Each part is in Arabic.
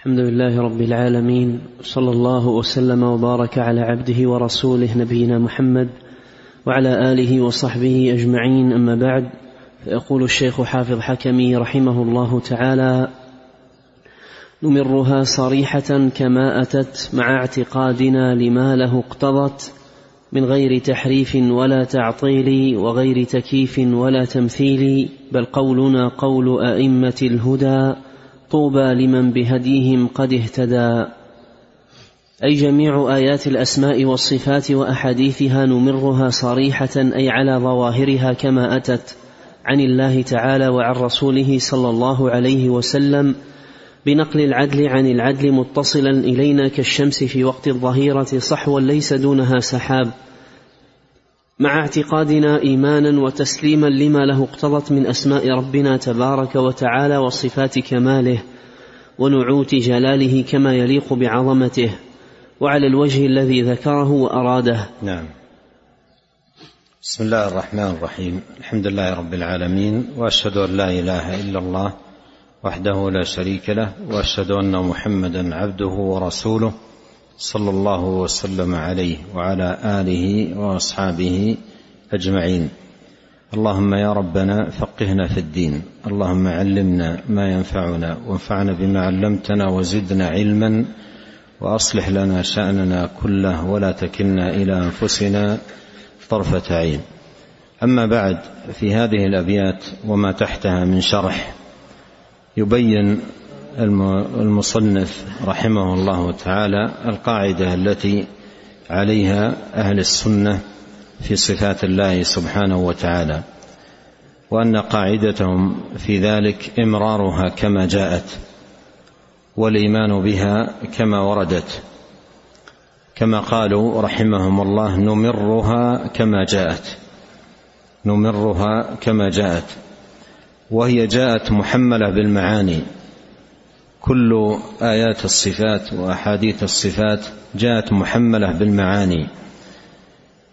الحمد لله رب العالمين صلى الله وسلم وبارك على عبده ورسوله نبينا محمد وعلى آله وصحبه أجمعين. أما بعد فيقول الشيخ حافظ حكمي رحمه الله تعالى نمرها صريحة كما أتت مع اعتقادنا لما له اقتضت من غير تحريف ولا تعطيل وغير تكييف ولا تمثيل بل قولنا قول أئمة الهدى طوبى لمن بهديهم قد اهتدى. أي جميع آيات الأسماء والصفات وأحاديثها نمرها صريحة أي على ظواهرها كما أتت عن الله تعالى وعن رسوله صلى الله عليه وسلم بنقل العدل عن العدل متصلا إلينا كالشمس في وقت الظهيرة صحوا ليس دونها سحاب. مع اعتقادنا إيمانا وتسليما لما له اقتضت من أسماء ربنا تبارك وتعالى وصفات كماله ونعوت جلاله كما يليق بعظمته وعلى الوجه الذي ذكره وأراده. نعم. بسم الله الرحمن الرحيم. الحمد لله رب العالمين وأشهد أن لا إله إلا الله وحده لا شريك له وأشهد أن محمدا عبده ورسوله. صلى الله وسلم عليه وعلى آله وأصحابه أجمعين. اللهم يا ربنا فقهنا في الدين. اللهم علمنا ما ينفعنا وانفعنا بما علمتنا وزدنا علما وأصلح لنا شأننا كله ولا تكلنا إلى أنفسنا طرفة عين. أما بعد في هذه الأبيات وما تحتها من شرح يبين المصنف رحمه الله تعالى القاعدة التي عليها أهل السنة في صفات الله سبحانه وتعالى وأن قاعدتهم في ذلك إمرارها كما جاءت والإيمان بها كما وردت كما قالوا رحمهم الله نمرها كما جاءت نمرها كما جاءت وهي جاءت محملة بالمعاني كل آيات الصفات وأحاديث الصفات جاءت محملة بالمعاني.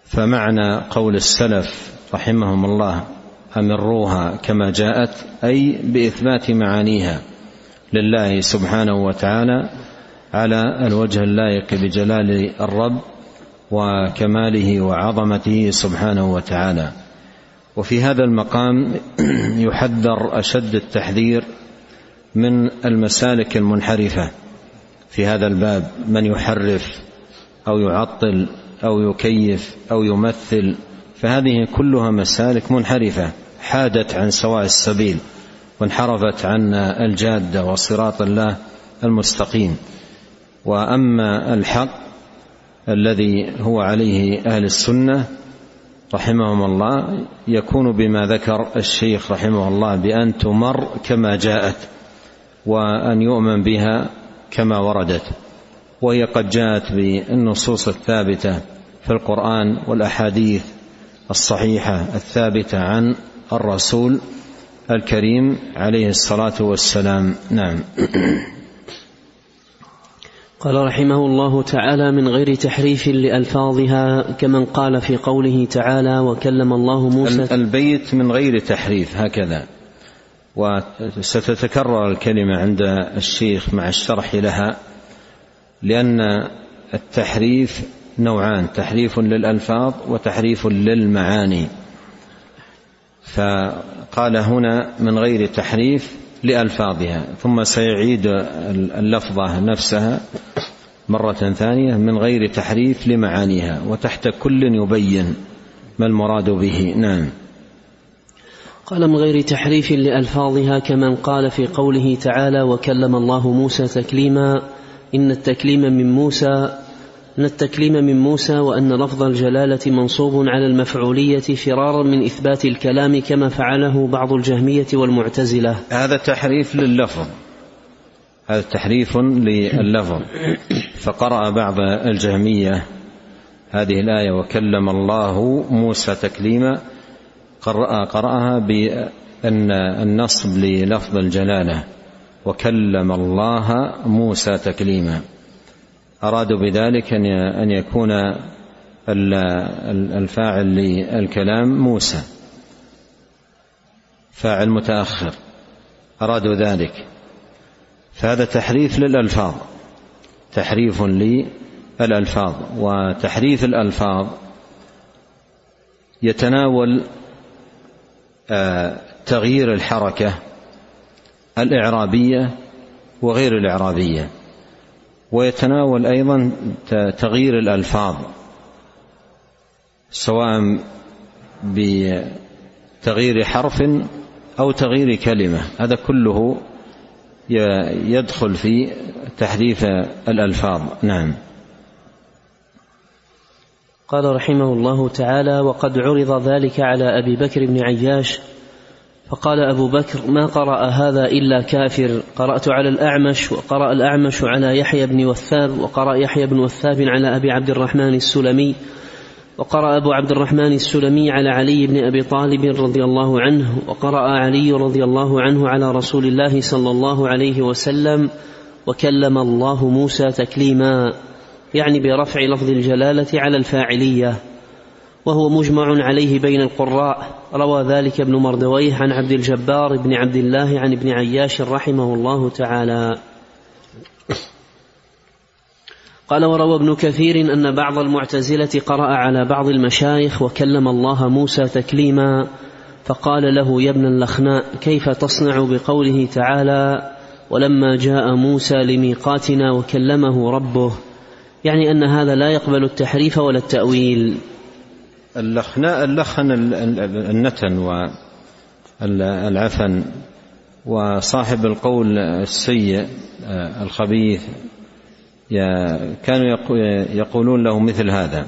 فمعنى قول السلف رحمهم الله أمروها كما جاءت أي بإثبات معانيها لله سبحانه وتعالى على الوجه اللائق بجلال الرب وكماله وعظمته سبحانه وتعالى. وفي هذا المقام يحذر أشد التحذير من المسالك المنحرفة. في هذا الباب من يحرف أو يعطل أو يكيف أو يمثل فهذه كلها مسالك منحرفة. حادت عن سواء السبيل وانحرفت عن الجاده وصراط الله المستقيم. وأما الحق الذي هو عليه أهل السنة رحمهم الله يكون بما ذكر الشيخ رحمه الله بأن تمر كما جاءت. وأن يؤمن بها كما وردت. وهي قد جاءت بالنصوص الثابتة في القرآن والأحاديث الصحيحة الثابتة عن الرسول الكريم عليه الصلاة والسلام. نعم. قال رحمه الله تعالى من غير تحريف لألفاظها كمن قال في قوله تعالى وكلم الله موسى. البيت من غير تحريف هكذا. وستتكرر الكلمة عند الشيخ مع الشرح لها لأن التحريف نوعان تحريف للألفاظ وتحريف للمعاني. فقال هنا من غير تحريف لألفاظها ثم سيعيد اللفظة نفسها مرة ثانية من غير تحريف لمعانيها وتحت كل يبين ما المراد به. نعم. قال من غير تحريف لألفاظها كمن قال في قوله تعالى وكلم الله موسى تكليما إن التكليم من موسى أن التكليم من موسى وأن لفظ الجلالة منصوب على المفعولية فرارا من إثبات الكلام كما فعله بعض الجهمية والمعتزلة. هذا تحريف لللفظ. هذا تحريف لللفظ. فقرأ بعض الجهمية هذه الآية وكلم الله موسى تكليما قرأها بأن النصب للفظ الجلالة. وكلم الله موسى تكليما. أرادوا بذلك أن يكون الفاعل للكلام موسى. فاعل متأخر. أرادوا ذلك. فهذا تحريف للألفاظ. تحريف للألفاظ. وتحريف الألفاظ يتناول تغيير الحركة الإعرابية وغير الإعرابية. ويتناول أيضا تغيير الألفاظ سواء بتغيير حرف أو تغيير كلمة. هذا كله يدخل في تحريف الألفاظ. نعم. قال رحمه الله تعالى وقد عرض ذلك على أبي بكر بن عياش فقال أبو بكر ما قرأ هذا إلا كافر قرأت على الأعمش وقرأ الأعمش على يحيى بن وثاب وقرأ يحيى بن وثاب على أبي عبد الرحمن السلمي وقرأ أبو عبد الرحمن السلمي على علي بن أبي طالب رضي الله عنه وقرأ علي رضي الله عنه على رسول الله صلى الله عليه وسلم وكلم الله موسى تكليما. يعني برفع لفظ الجلالة على الفاعلية وهو مجمع عليه بين القراء. روى ذلك ابن مردويه عن عبد الجبار بن عبد الله عن ابن عياش رحمه الله تعالى. قال وروى ابن كثير أن بعض المعتزلة قرأ على بعض المشايخ وكلم الله موسى تكليما فقال له يا ابن اللخناء كيف تصنع بقوله تعالى ولما جاء موسى لميقاتنا وكلمه ربه يعني أن هذا لا يقبل التحريف ولا التأويل. اللخناء اللخن النتن والعفن وصاحب القول السيء آه، الخبيث كانوا يقولون له مثل هذا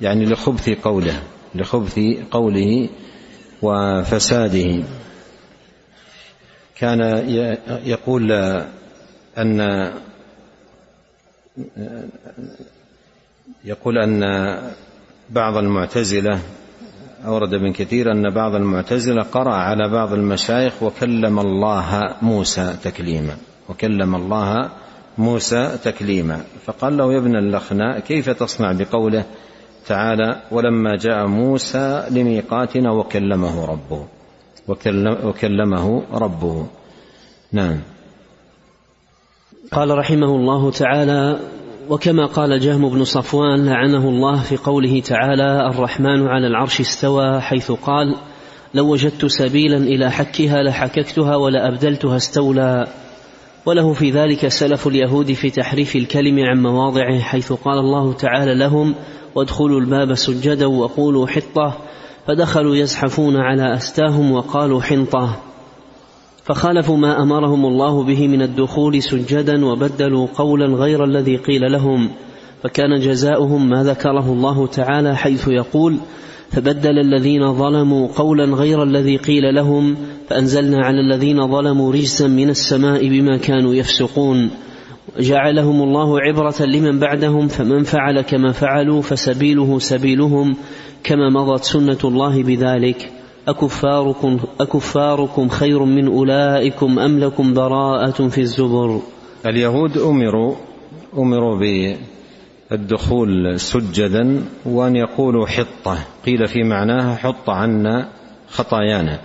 يعني لخبث قوله لخبث قوله وفساده. كان يقول أن يقول أن بعض المعتزلة أورد ابن كثير أن بعض المعتزلة قرأ على بعض المشايخ وكلم الله موسى تكليما وكلم الله موسى تكليما. فقال له يا ابن اللخناء كيف تصنع بقوله تعالى ولما جاء موسى لميقاتنا وكلمه ربه وكلمه ربه نعم. قال رحمه الله تعالى وكما قال جهم بن صفوان لعنه الله في قوله تعالى الرحمن على العرش استوى حيث قال لو وجدت سبيلا إلى حكها لحككتها ولأبدلتها استولى. وله في ذلك سلف اليهود في تحريف الكلم عن مواضعه حيث قال الله تعالى لهم وادخلوا الباب سجدا وقولوا حطة. فدخلوا يزحفون على أستاهم وقالوا حنطة. فخالفوا ما أمرهم الله به من الدخول سجدا وبدلوا قولا غير الذي قيل لهم. فكان جزاؤهم ما ذكره الله تعالى حيث يقول فبدل الذين ظلموا قولا غير الذي قيل لهم فأنزلنا على الذين ظلموا رجسا من السماء بما كانوا يفسقون. جعلهم الله عبرة لمن بعدهم فمن فعل كما فعلوا فسبيله سبيلهم كما مضت سنة الله بذلك. أكفاركم, أكفاركم خير من أولئكم أم لكم براءة في الزبر؟ اليهود أمروا أمروا بالدخول سجدا وأن يقولوا حطة قيل في معناها حط عنا خطايانا.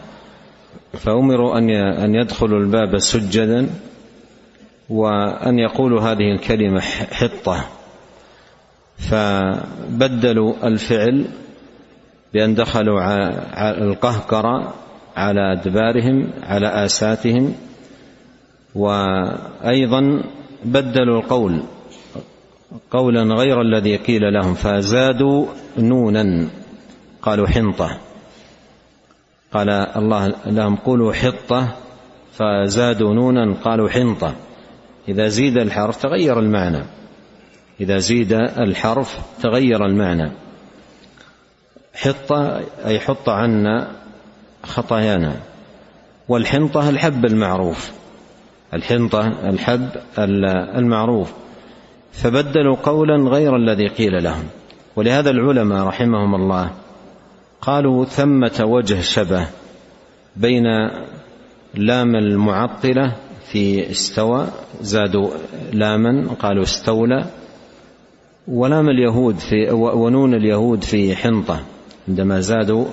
فأمروا أن أن يدخلوا الباب سجدا وأن يقولوا هذه الكلمة حطة. فبدلوا الفعل بأن دخلوا على القهقرة على أدبارهم على آساتهم وأيضا بدلوا القول. قولا غير الذي قيل لهم فزادوا نونا قالوا حنطة. قال الله لهم قولوا حطة فزادوا نونا قالوا حنطة. إذا زيد الحرف تغير المعنى. إذا زيد الحرف تغير المعنى. حطة أي حط عنا خطايانا. والحنطة الحب المعروف. الحنطة الحب المعروف. فبدلوا قولا غير الذي قيل لهم. ولهذا العلماء رحمهم الله قالوا ثمة وجه شبه بين لام المعطلة في استوى زادوا لاما قالوا استولى ولام اليهود في ونون اليهود في حنطة. عندما زادوا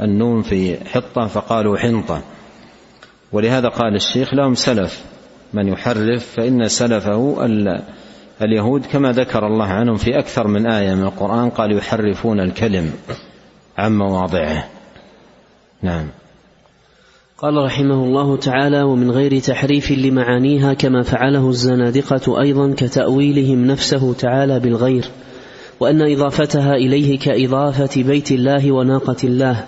النون في حطة فقالوا حنطة. ولهذا قال الشيخ لهم سلف من يحرف فإن سلفه اليهود كما ذكر الله عنهم في أكثر من آية من القرآن قال يحرفون الكلم عن مواضعه. نعم. قال رحمه الله تعالى ومن غير تحريف لمعانيها كما فعله الزنادقة أيضا كتأويلهم نفسه تعالى بالغير وأن إضافتها إليه كإضافة بيت الله وناقة الله.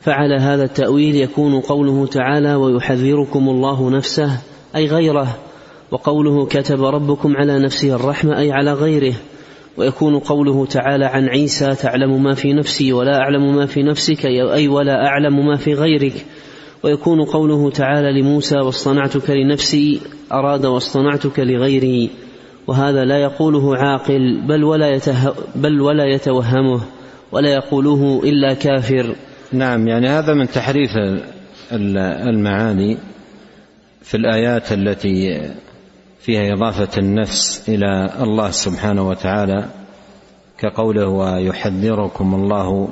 فعل هذا التأويل يكون قوله تعالى ويحذركم الله نفسه أي غيره. وقوله كتب ربكم على نفسه الرحمة أي على غيره. ويكون قوله تعالى عن عيسى تعلم ما في نفسي ولا أعلم ما في نفسك أي ولا أعلم ما في غيرك ويكون قوله تعالى لموسى واصطنعتك لنفسي أراد واصطنعتك لغيري وهذا لا يقوله عاقل بل ولا, يته بل ولا يتوهمه ولا يقوله إلا كافر. نعم يعني هذا من تحريف المعاني في الآيات التي فيها إضافة النفس إلى الله سبحانه وتعالى كقوله ويحذركم الله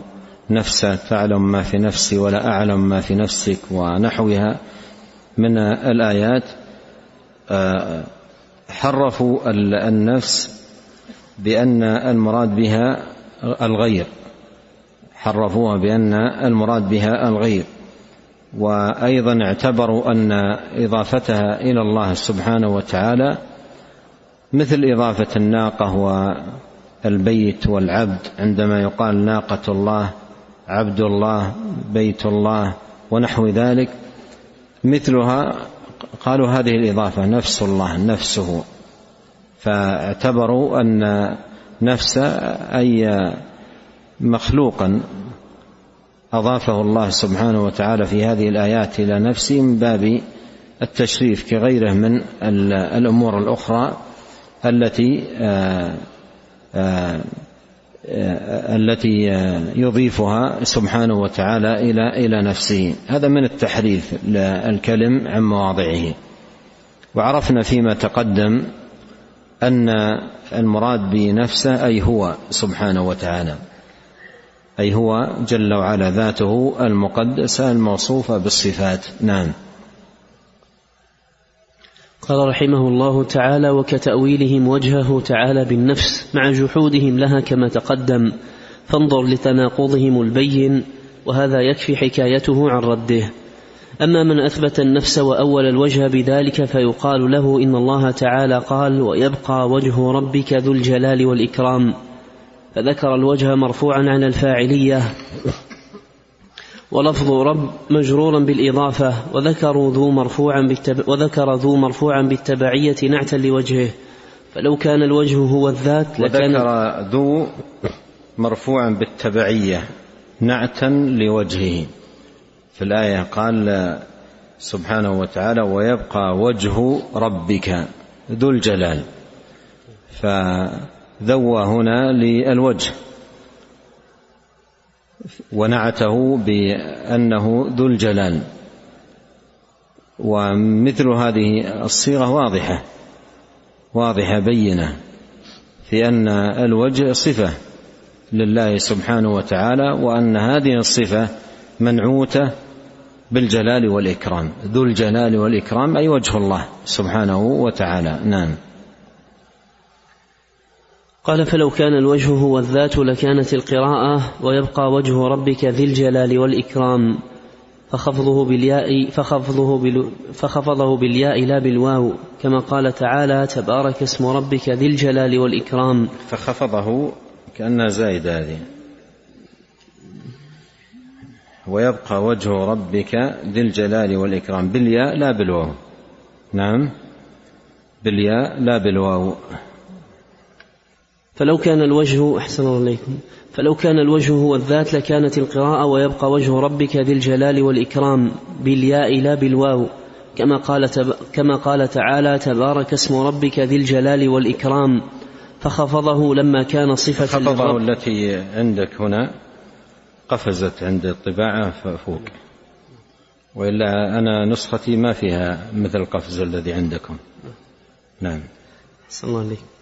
نفسه تعلم ما في نفسي ولا أعلم ما في نفسك ونحوها. من الآيات آه، حرفوا النفس بأن المراد بها الغير. حرفوها بأن المراد بها الغير. وأيضا اعتبروا أن إضافتها إلى الله سبحانه وتعالى مثل إضافة الناقة والبيت والعبد. عندما يقال ناقة الله عبد الله بيت الله ونحو ذلك مثلها قالوا هذه الإضافة نفس الله نفسه. فاعتبروا أن نفس أي مخلوقا أضافه الله سبحانه وتعالى في هذه الآيات إلى نفسه من باب التشريف كغيره من الأمور الأخرى التي آه، آه، التي يضيفها سبحانه وتعالى إلى إلى نفسه. هذا من التحريف الكلم عن مواضعه. وعرفنا فيما تقدم أن المراد بنفسه أي هو سبحانه وتعالى. أي هو جل وعلا ذاته المقدسة الموصوفة بالصفات. نعم. قال رحمه الله تعالى وكتأويلهم وجهه تعالى بالنفس مع جحودهم لها كما تقدم. فانظر لتناقضهم البين وهذا يكفي حكايته عن رده. أما من أثبت النفس وأول الوجه بذلك فيقال له إن الله تعالى قال ويبقى وجه ربك ذو الجلال والإكرام فذكر الوجه مرفوعا عن الفاعلية. ولفظ رب مجرورا بالإضافة وذكروا ذو مرفوعا بالتب... وذكر ذو مرفوعا بالتبعية نعتا لوجهه. فلو كان الوجه هو الذات لكان وذكر ذو مرفوعا بالتبعية نعتا لوجهه. في الآية قال سبحانه وتعالى ويبقى وجه ربك ذو الجلال ف ذوى هنا للوجه. ونعته بأنه ذو الجلال. ومثل هذه الصيغة واضحة واضحة بينة في أن الوجه صفة لله سبحانه وتعالى وأن هذه الصفة منعوتة بالجلال والإكرام. ذو الجلال والإكرام أي وجه الله سبحانه وتعالى. نعم. قال فلو كان الوجه هو الذات لكانت القراءة ويبقى وجه ربك ذي الجلال والإكرام فخفضه بالياء فخفضه, بال فخفضه بالياء لا بالواو كما قال تعالى تبارك اسم ربك ذي الجلال والإكرام. فخفضه كأنها زايدة هذه. ويبقى وجه ربك ذي الجلال والإكرام. بالياء لا بالواو. نعم. بالياء لا بالواو. فلو كان الوجه أحسن الله إليكم فلو كان الوجه هو الذات لكانت القراءة ويبقى وجه ربك ذي الجلال والإكرام بالياء لا بالواو كما قال. كما قال تعالى تبارك اسم ربك ذي الجلال والإكرام فخفضه لما كان صفة خفضه التي عندك هنا قفزت عند الطباعة فوق. وإلا أنا نسختي ما فيها مثل القفز الذي عندكم. نعم. صلى الله عليكم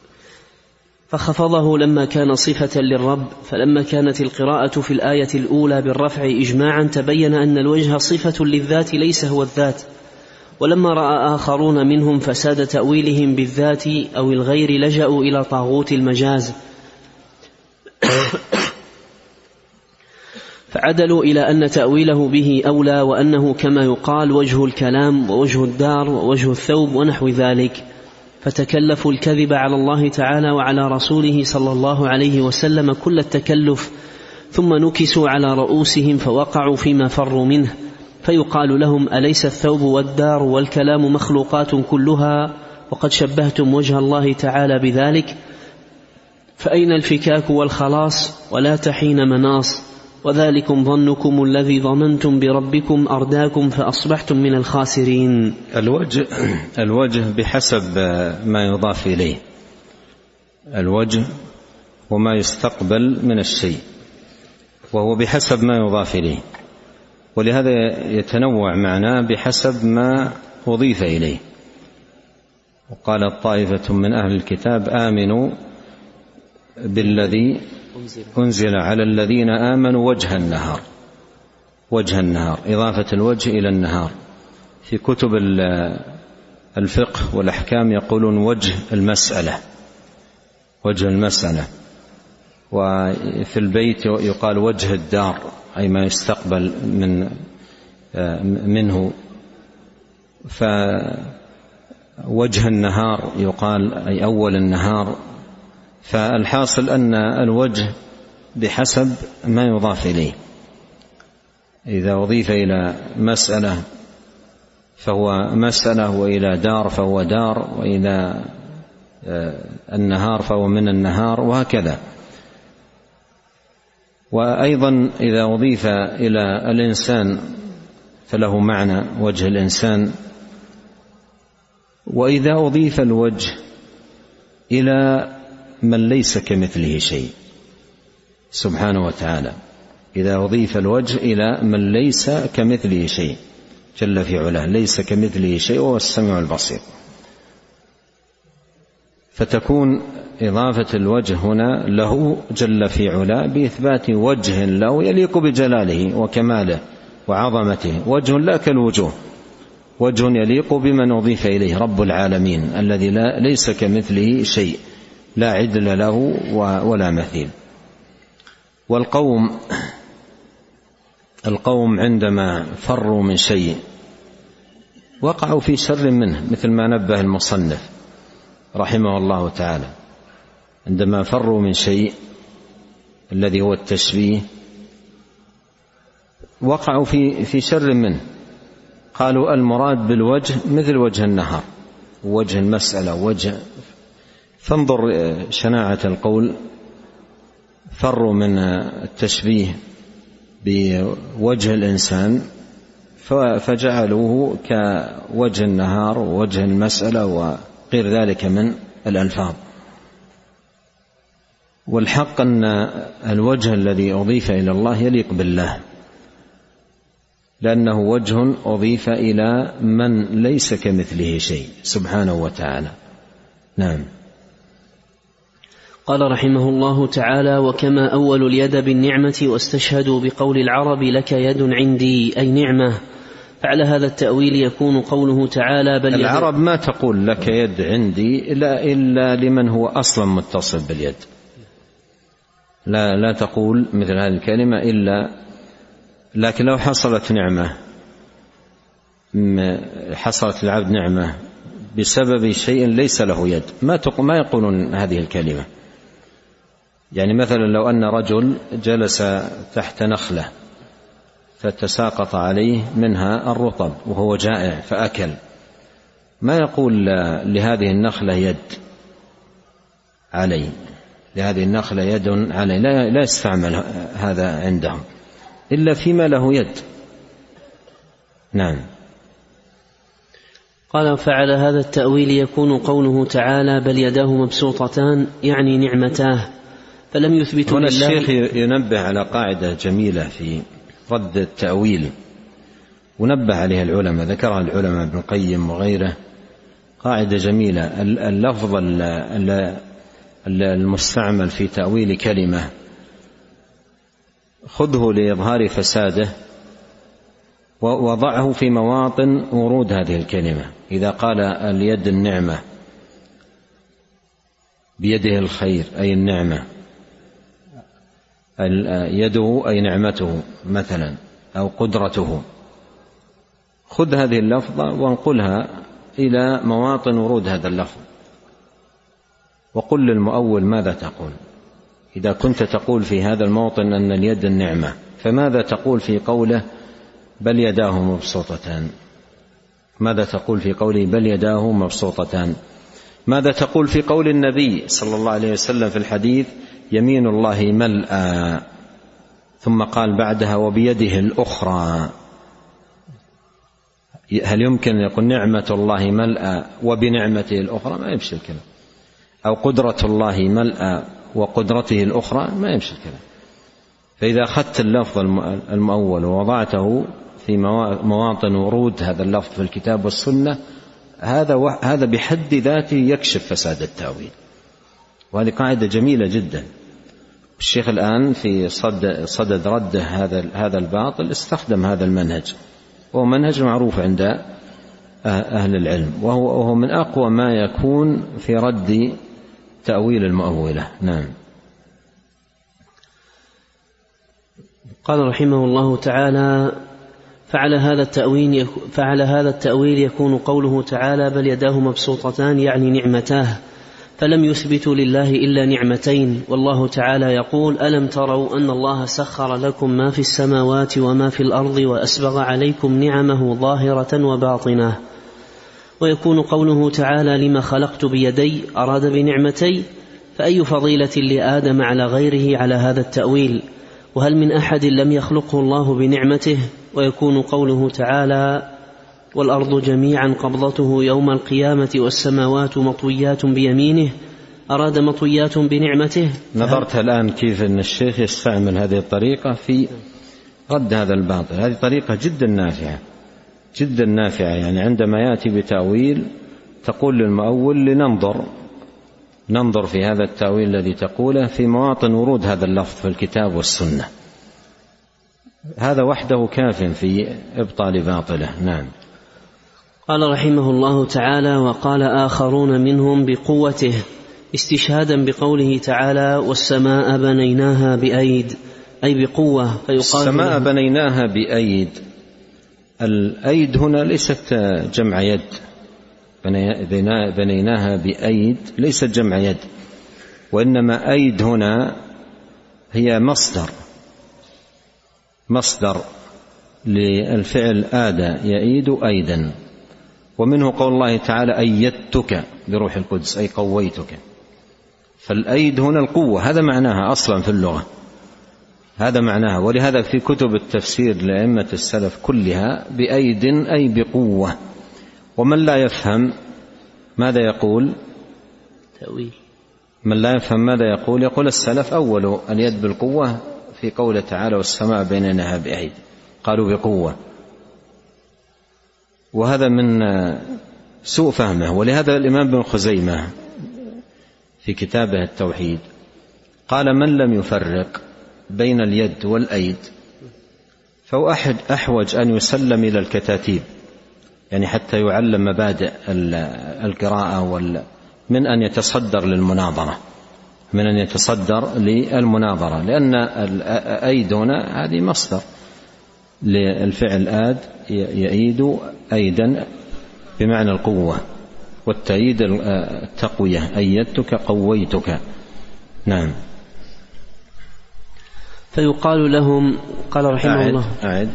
فخفضه لما كان صفة للرب فلما كانت القراءة في الآية الأولى بالرفع إجماعا تبين أن الوجه صفة للذات ليس هو الذات. ولما رأى آخرون منهم فساد تأويلهم بالذات أو الغير لجأوا إلى طاغوت المجاز. فعدلوا إلى أن تأويله به أولى وأنه كما يقال وجه الكلام ووجه الدار ووجه الثوب ونحو ذلك. فتكلفوا الكذب على الله تعالى وعلى رسوله صلى الله عليه وسلم كل التكلف ثم نكسوا على رؤوسهم فوقعوا فيما فروا منه فيقال لهم أليس الثوب والدار والكلام مخلوقات كلها؟ وقد شبهتم وجه الله تعالى بذلك. فأين الفكاك والخلاص؟ ولا تحين مناص. وذلكم ظنكم الذي ظننتم بربكم أرداكم فأصبحتم من الخاسرين. الوجه الوجه بحسب ما يضاف إليه. الوجه وما يستقبل من الشيء وهو بحسب ما يضاف إليه. ولهذا يتنوع معناه بحسب ما أضيف إليه. وقالت طائفة من أهل الكتاب آمنوا بالذي أنزل. على الذين آمنوا وجه النهار. وجه النهار إضافة الوجه إلى النهار. في كتب الفقه والأحكام يقولون وجه المسألة. وجه المسألة. وفي البيت يقال وجه الدار أي ما يستقبل من منه. فوجه النهار يقال أي أول النهار فالحاصل أن الوجه بحسب ما يضاف إليه. إذا أضيف إلى مسألة فهو مسألة وإلى دار فهو دار وإلى آه، النهار فهو من النهار وهكذا. وأيضا إذا أضيف إلى الإنسان فله معنى وجه الإنسان. وإذا أضيف الوجه إلى من ليس كمثله شيء. سبحانه وتعالى. إذا أضيف الوجه إلى من ليس كمثله شيء. جل في علاه. ليس كمثله شيء وهو السميع البصير. فتكون إضافة الوجه هنا له جل في علاه بإثبات وجه له يليق بجلاله وكماله وعظمته. وجه لا كالوجوه. وجه يليق بمن أضيف إليه. رب العالمين الذي لا ليس كمثله شيء. لا عدل له ولا مثيل. والقوم القوم عندما فروا من شيء وقعوا في شر منه مثل ما نبه المصنف رحمه الله تعالى. عندما فروا من شيء الذي هو التشبيه وقعوا في في شر منه. قالوا المراد بالوجه مثل وجه النهار وجه المسألة وجه فانظر شناعة القول. فروا من التشبيه بوجه الإنسان فجعلوه كوجه النهار ووجه المسألة وغير ذلك من الألفاظ. والحق أن الوجه الذي أضيف إلى الله يليق بالله لأنه وجه أضيف إلى من ليس كمثله شيء سبحانه وتعالى. نعم. قال رحمه الله تعالى وكما أول اليد بالنعمة واستشهدوا بقول العرب لك يد عندي أي نعمة. فعلى هذا التأويل يكون قوله تعالى بل العرب ما تقول لك يد عندي إلا, إلا لمن هو أصلا متصل باليد. لا لا تقول مثل هذه الكلمة إلا لكن لو حصلت نعمة حصلت العبد نعمة بسبب شيء ليس له يد. ما ما يقولون هذه الكلمة. يعني مثلا لو أن رجل جلس تحت نخلة فتساقط عليه منها الرطب وهو جائع فأكل ما يقول لهذه النخلة يد علي؟ لهذه النخلة يد علي لا, لا يستعمل هذا عندهم إلا فيما له يد. نعم. قال فعلى هذا التأويل يكون قوله تعالى بل يداه مبسوطتان يعني نعمتاه. فلم يثبتوا هنا الشيخ ينبه على قاعدة جميلة في رد التأويل. ونبه عليها العلماء ذكرها العلماء ابن القيم وغيره. قاعدة جميلة. اللفظ المستعمل في تأويل كلمة. خذه لإظهار فساده. وضعه في مواطن ورود هذه الكلمة. إذا قال اليد النعمة. بيده الخير أي النعمة. يده أي نعمته مثلا أو قدرته. خذ هذه اللفظة وانقلها إلى مواطن ورود هذا اللفظ. وقل للمؤول ماذا تقول؟ إذا كنت تقول في هذا الموطن أن اليد النعمة فماذا تقول في قوله بل يداه مبسوطتان؟ ماذا تقول في قوله بل يداه مبسوطتان؟ ماذا تقول في قول النبي صلى الله عليه وسلم في الحديث يمين الله ملأى ثم قال بعدها وبيده الأخرى. هل يمكن أن يقول نعمة الله ملأى وبنعمته الأخرى؟ ما يمشي الكلام. أو قدرة الله ملأى وقدرته الأخرى؟ ما يمشي الكلام. فإذا أخذت اللفظ المؤول ووضعته في مواطن ورود هذا اللفظ في الكتاب والسنة هذا هذا بحد ذاته يكشف فساد التأويل. وهذه قاعدة جميلة جدا. الشيخ الآن في صد صدد رده هذا هذا الباطل استخدم هذا المنهج. وهو منهج معروف عند أهل العلم. وهو وهو من أقوى ما يكون في رد تأويل المؤولة. نعم. قال رحمه الله تعالى فعلى هذا التأويل فعلى هذا التأويل يكون قوله تعالى بل يداه مبسوطتان يعني نعمتاه. فلم يثبتوا لله إلا نعمتين. والله تعالى يقول ألم تروا أن الله سخر لكم ما في السماوات وما في الأرض وأسبغ عليكم نعمه ظاهرة وباطنة؟ ويكون قوله تعالى لما خلقت بيدي أراد بنعمتي؟ فأي فضيلة لآدم على غيره على هذا التأويل؟ وهل من أحد لم يخلقه الله بنعمته؟ ويكون قوله تعالى والأرض جميعا قبضته يوم القيامة والسماوات مطويات بيمينه. أراد مطويات بنعمته. نظرت الآن كيف أن الشيخ يستعمل هذه الطريقة في رد هذا الباطل. هذه طريقة جدا نافعة جدا نافعة. يعني عندما يأتي بتأويل تقول للمؤول لننظر ننظر في هذا التأويل الذي تقوله في مواطن ورود هذا اللفظ في الكتاب والسنة. هذا وحده كاف في إبطال باطله. نعم. قال رحمه الله تعالى وقال آخرون منهم بقوته استشهادا بقوله تعالى والسماء بنيناها بأيد أي بقوة فيقال السماء بنيناها بأيد. الأيد هنا ليست جمع يد. بنيناها بأيد ليست جمع يد. وإنما أيد هنا هي مصدر. مصدر للفعل آدى يعيد أيدا. ومنه قول الله تعالى أيدتك بروح القدس أي قويتك. فالأيد هنا القوة هذا معناها أصلا في اللغة. هذا معناها ولهذا في كتب التفسير لأئمة السلف كلها بأيد أي بقوة. ومن لا يفهم ماذا يقول؟ تأويل. من لا يفهم ماذا يقول؟ يقول السلف أول اليد بالقوة في قوله تعالى والسماء بيننا بأيد قالوا بقوة. وهذا من سوء فهمه. ولهذا الإمام ابن خزيمة في كتابه التوحيد قال من لم يفرق بين اليد والأيد فهو أحد أحوج أن يسلم إلى الكتاتيب يعني حتى يعلم مبادئ القراءة وال من أن يتصدر للمناظرة من أن يتصدر للمناظرة لأن الأيد هنا هذه مصدر. للفعل آد يأيد أيدا بمعنى القوة والتأييد التقوية أيدتك قويتك. نعم. فيقال لهم قال رحمه أعد الله أعد.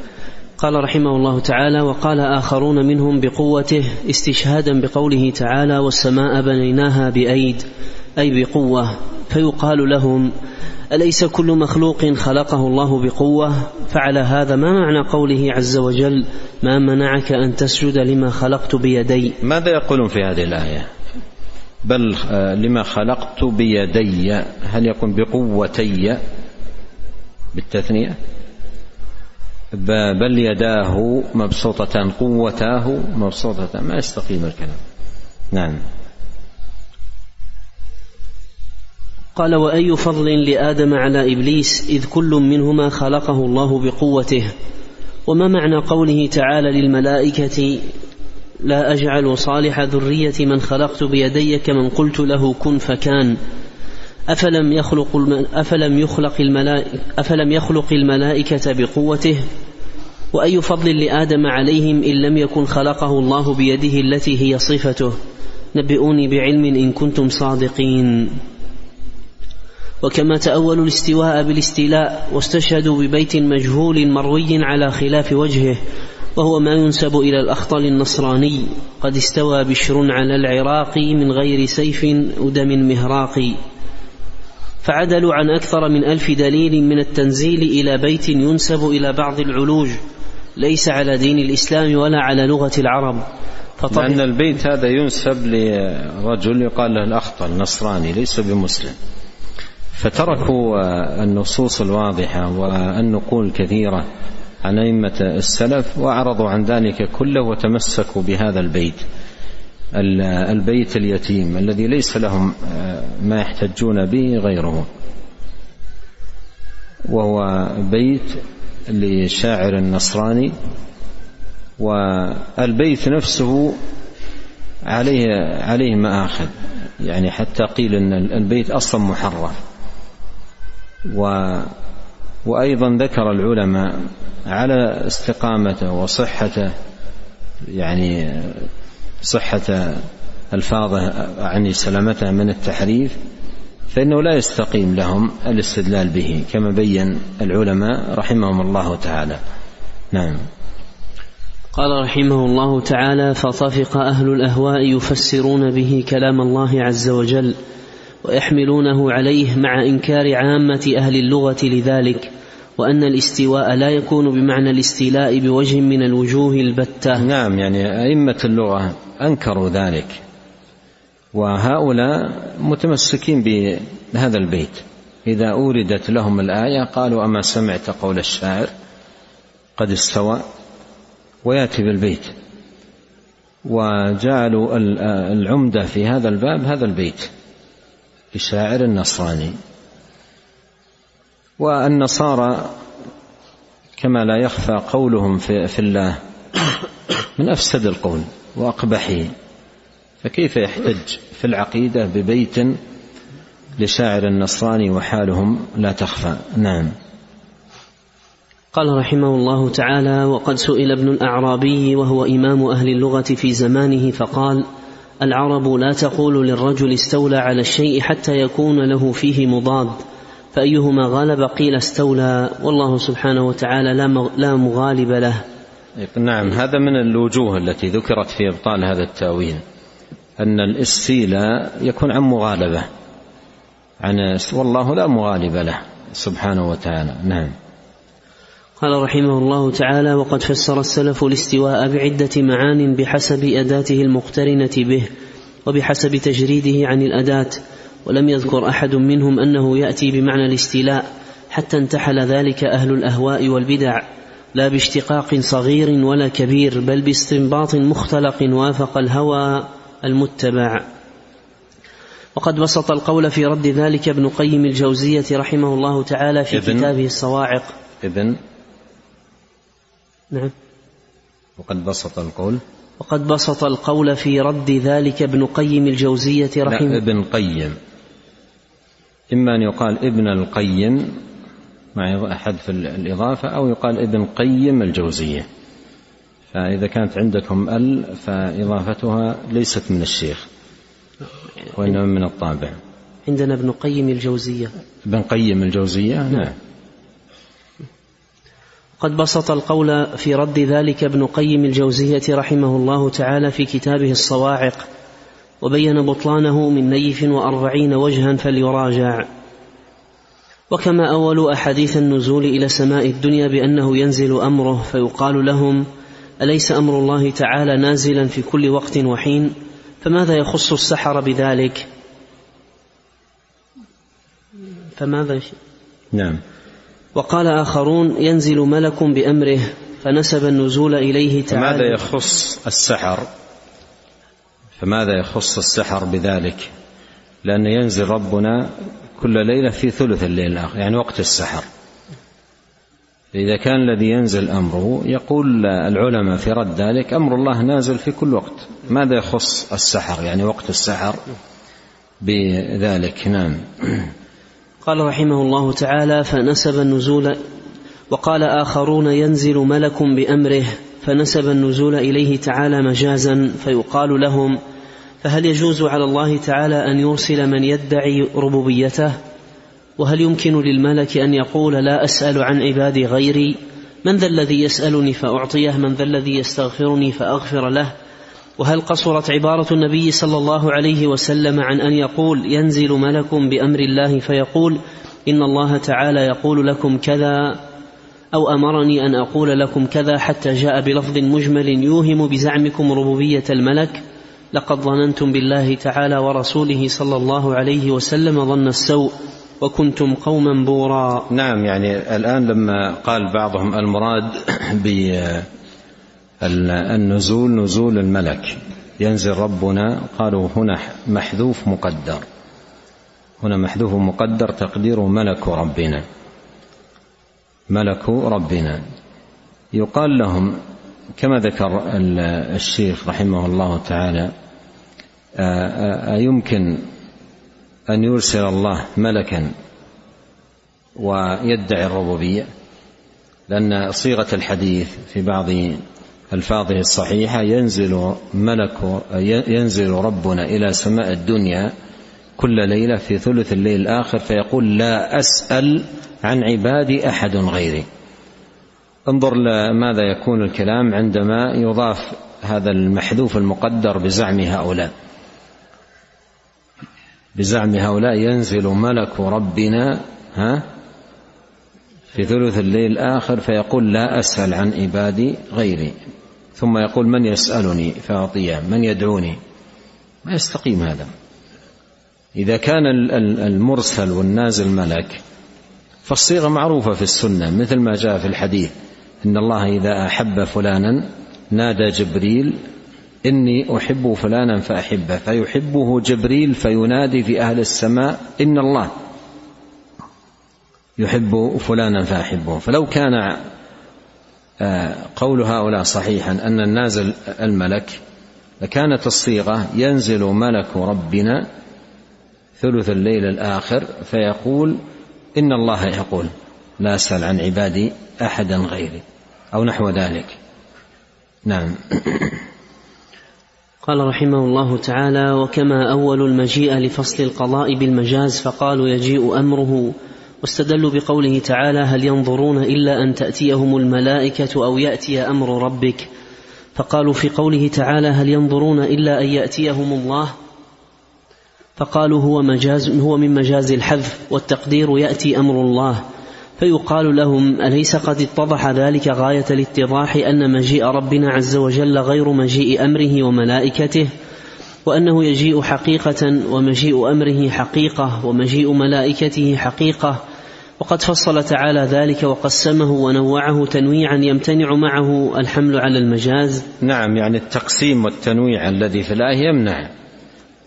قال رحمه الله تعالى وقال آخرون منهم بقوته استشهادا بقوله تعالى والسماء بنيناها بأيد أي بقوة. فيقال لهم أليس كل مخلوق خلقه الله بقوة؟ فعلى هذا ما معنى قوله عز وجل ما منعك أن تسجد لما خلقت بيدي ماذا يقولون في هذه الآية؟ بل آه، لما خلقت بيدي هل يكون بقوتي بالتثنية؟ بل يداه مبسوطتان قوتاه مبسوطتان ما يستقيم الكلام؟ نعم. قال وأي فضل لآدم على إبليس إذ كل منهما خلقه الله بقوته. وما معنى قوله تعالى للملائكة لا أجعل صالح ذرية من خلقت بيدي كمن قلت له كن فكان. أفلم يخلق أفلم يخلق الملائكة أفلم يخلق الملائكة بقوته؟ وأي فضل لآدم عليهم إن لم يكن خلقه الله بيده التي هي صفته؟ نبئوني بعلم إن كنتم صادقين. وكما تأولوا الاستواء بالاستيلاء واستشهدوا ببيت مجهول مروي على خلاف وجهه وهو ما ينسب إلى الأخطل النصراني قد استوى بشر على العراق من غير سيف ودم مهراق. فعدلوا عن أكثر من ألف دليل من التنزيل إلى بيت ينسب إلى بعض العلوج ليس على دين الإسلام ولا على لغة العرب. لأن البيت هذا ينسب لرجل يقال له الأخطل نصراني ليس بمسلم. فتركوا النصوص الواضحة والنقول الكثيرة عن أئمة السلف وأعرضوا عن ذلك كله وتمسكوا بهذا البيت. البيت اليتيم الذي ليس لهم ما يحتجون به غيره. وهو بيت لشاعر نصراني والبيت نفسه عليه عليه مآخذ. يعني حتى قيل إن البيت أصلا محرف و وأيضا ذكر العلماء على استقامته وصحته يعني صحة ألفاظه يعني سلامته من التحريف فإنه لا يستقيم لهم الاستدلال به كما بين العلماء رحمهم الله تعالى. نعم. قال رحمه الله تعالى فطفق أهل الأهواء يفسرون به كلام الله عز وجل ويحملونه عليه مع إنكار عامة أهل اللغة لذلك وأن الاستواء لا يكون بمعنى الاستيلاء بوجه من الوجوه البتة. نعم يعني أئمة اللغة أنكروا ذلك وهؤلاء متمسكين بهذا البيت. إذا أوردت لهم الآية قالوا أما سمعت قول الشاعر قد استوى ويأتي بالبيت. وجعلوا العمدة في هذا الباب هذا البيت. لشاعر النصراني. والنصارى كما لا يخفى قولهم في, في الله من أفسد القول وأقبحه. فكيف يحتج في العقيدة ببيت لشاعر النصراني وحالهم لا تخفى؟ نعم. قال رحمه الله تعالى وقد سئل ابن الأعرابي وهو إمام أهل اللغة في زمانه فقال العرب لا تقول للرجل استولى على الشيء حتى يكون له فيه مضاد. فأيهما غلب؟ قيل استولى. والله سبحانه وتعالى لا مغالب له. نعم هذا من الوجوه التي ذكرت في إبطال هذا التأويل أن الاستيلاء يكون عن مغالبة عن والله لا مغالب له سبحانه وتعالى. نعم. قال رحمه الله تعالى وقد فسر السلف الاستواء بعدة معان بحسب أداته المقترنة به وبحسب تجريده عن الأداة ولم يذكر أحد منهم أنه يأتي بمعنى الاستيلاء حتى انتحل ذلك أهل الأهواء والبدع لا باشتقاق صغير ولا كبير بل باستنباط مختلق وافق الهوى المتبع. وقد بسط القول في رد ذلك ابن قيم الجوزية رحمه الله تعالى في كتابه الصواعق. ابن نعم. وقد بسط القول. وقد بسط القول في رد ذلك ابن قيم الجوزية رحمه. لا ابن قيم. إما أن يقال ابن القيم مع حذف الإضافة أو يقال ابن قيم الجوزية. فإذا كانت عندكم ال فإضافتها ليست من الشيخ وإنما من الطابع. عندنا ابن قيم الجوزية. ابن قيم الجوزية؟ نعم. قد بسط القول في رد ذلك ابن قيم الجوزية رحمه الله تعالى في كتابه الصواعق وبين بطلانه من نيف وأربعين وجها فليراجع. وكما أولوا أحاديث النزول إلى سماء الدنيا بأنه ينزل أمره فيقال لهم أليس أمر الله تعالى نازلا في كل وقت وحين؟ فماذا يخص السحر بذلك؟ فماذا نعم. وقال آخرون ينزل ملك بأمره فنسب النزول إليه تعالى. فماذا يخص السحر؟ فماذا يخص السحر بذلك؟ لأن ينزل ربنا كل ليلة في ثلث الليل الآخر يعني وقت السحر. إذا كان الذي ينزل أمره يقول العلماء في رد ذلك أمر الله نازل في كل وقت. ماذا يخص السحر؟ يعني وقت السحر بذلك. نعم. قال رحمه الله تعالى فنسب النزول وقال آخرون ينزل ملك بأمره. فنسب النزول إليه تعالى مجازا فيقال لهم فهل يجوز على الله تعالى أن يرسل من يدعي ربوبيته؟ وهل يمكن للملك أن يقول لا أسأل عن عبادي غيري من ذا الذي يسألني فأعطيه من ذا الذي يستغفرني فأغفر له؟ وهل قصرت عبارة النبي صلى الله عليه وسلم عن أن يقول ينزل ملك بأمر الله فيقول إن الله تعالى يقول لكم كذا أو أمرني أن أقول لكم كذا حتى جاء بلفظ مجمل يوهم بزعمكم ربوبية الملك لقد ظننتم بالله تعالى ورسوله صلى الله عليه وسلم ظن السوء وكنتم قوما بورا. نعم يعني الآن لما قال بعضهم المراد بالنزول نزول الملك. ينزل ربنا. قالوا هنا محذوف مقدر. هنا محذوف مقدر تقديره ملك ربنا. ملك ربنا. يقال لهم كما ذكر الشيخ رحمه الله تعالى أيمكن أن يرسل الله ملكا ويدعي الربوبية؟ لأن صيغة الحديث في بعض ألفاظه الصحيحة ينزل ملك ينزل ربنا إلى سماء الدنيا كل ليلة في ثلث الليل الآخر فيقول لا أسأل عن عبادي أحد غيري. انظر ماذا يكون الكلام عندما يضاف هذا المحذوف المقدر بزعم هؤلاء. بزعم هؤلاء ينزل ملك ربنا ها؟ في ثلث الليل الآخر فيقول لا أسأل عن عبادي غيري. ثم يقول من يسألني؟ فأعطيه من يدعوني؟ ما يستقيم هذا. إذا كان المرسل والنازل ملك فالصيغة معروفة في السنة مثل ما جاء في الحديث إن الله إذا أحب فلانا نادى جبريل إني أحب فلانا فأحبه فيحبه جبريل فينادي في أهل السماء إن الله. يحب فلانا فأحبه. فلو كان آه، قول هؤلاء صحيحا أن النازل الملك لكانت الصيغة ينزل ملك ربنا ثلث الليل الآخر فيقول إن الله يقول لا أسأل عن عبادي أحدا غيري أو نحو ذلك. نعم. قال رحمه الله تعالى وكما أول المجيء لفصل القضاء بالمجاز فقالوا يجيء أمره واستدلوا بقوله تعالى هل ينظرون إلا أن تأتيهم الملائكة أو يأتي أمر ربك؟ فقالوا في قوله تعالى هل ينظرون إلا أن يأتيهم الله؟ فقالوا هو مجاز هو من مجاز الحذف والتقدير يأتي أمر الله. فيقال لهم أليس قد اتضح ذلك غاية الاتضاح أن مجيء ربنا عز وجل غير مجيء أمره وملائكته؟ وأنه يجيء حقيقة ومجيء أمره حقيقة ومجيء ملائكته حقيقة. وقد فصل تعالى ذلك وقسمه ونوعه تنويعا يمتنع معه الحمل على المجاز. نعم يعني التقسيم والتنويع الذي في الآية يمنع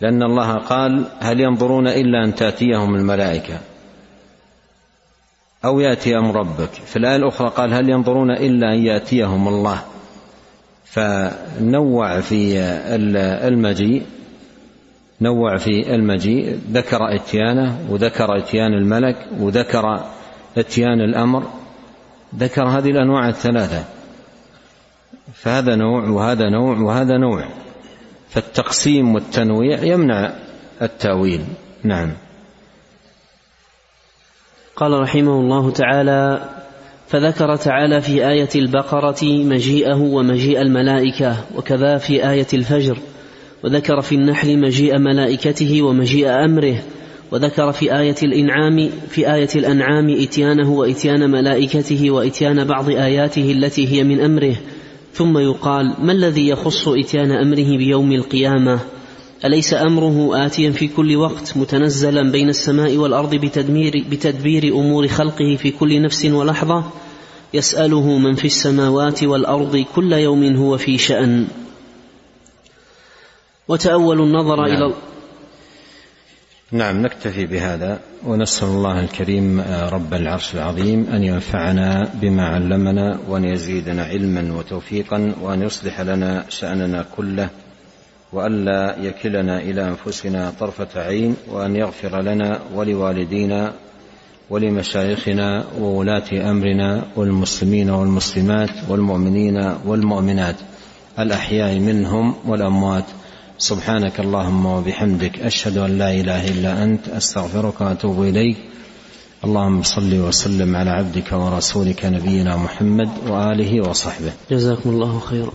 لأن الله قال هل ينظرون إلا أن تأتيهم الملائكة أو يأتي أمر ربك؟ في الآية الأخرى قال هل ينظرون إلا أن يأتيهم الله؟ فنوع في المجيء نوع في المجيء ذكر إتيانه وذكر إتيان الملك وذكر إتيان الأمر ذكر هذه الأنواع الثلاثة. فهذا نوع وهذا نوع وهذا نوع. فالتقسيم والتنويع يمنع التأويل. نعم. قال رحمه الله تعالى فذكر تعالى في آية البقرة مجيئه ومجيء الملائكة وكذا في آية الفجر وذكر في النحل مجيء ملائكته ومجيء أمره وذكر في آية الإنعام في آية الأنعام إتيانه وإتيان ملائكته وإتيان بعض آياته التي هي من أمره ثم يقال ما الذي يخص إتيان أمره بيوم القيامة؟ أليس أمره آتيا في كل وقت متنزلا بين السماء والأرض بتدمير بتدبير أمور خلقه في كل نفس ولحظة؟ يسأله من في السماوات والأرض كل يوم هو في شأن. وتأول النظر نعم. إلى نعم نكتفي بهذا ونسأل الله الكريم رب العرش العظيم أن ينفعنا بما علمنا وأن يزيدنا علما وتوفيقا وأن يصلح لنا شأننا كله. وألا يكلنا إلى أنفسنا طرفة عين وأن يغفر لنا ولوالدينا ولمشايخنا وولاة أمرنا والمسلمين والمسلمات والمؤمنين والمؤمنات الأحياء منهم والأموات. سبحانك اللهم وبحمدك أشهد أن لا إله إلا أنت أستغفرك وأتوب إليك. اللهم صل وسلم على عبدك ورسولك نبينا محمد وآله وصحبه. جزاكم الله خيرا.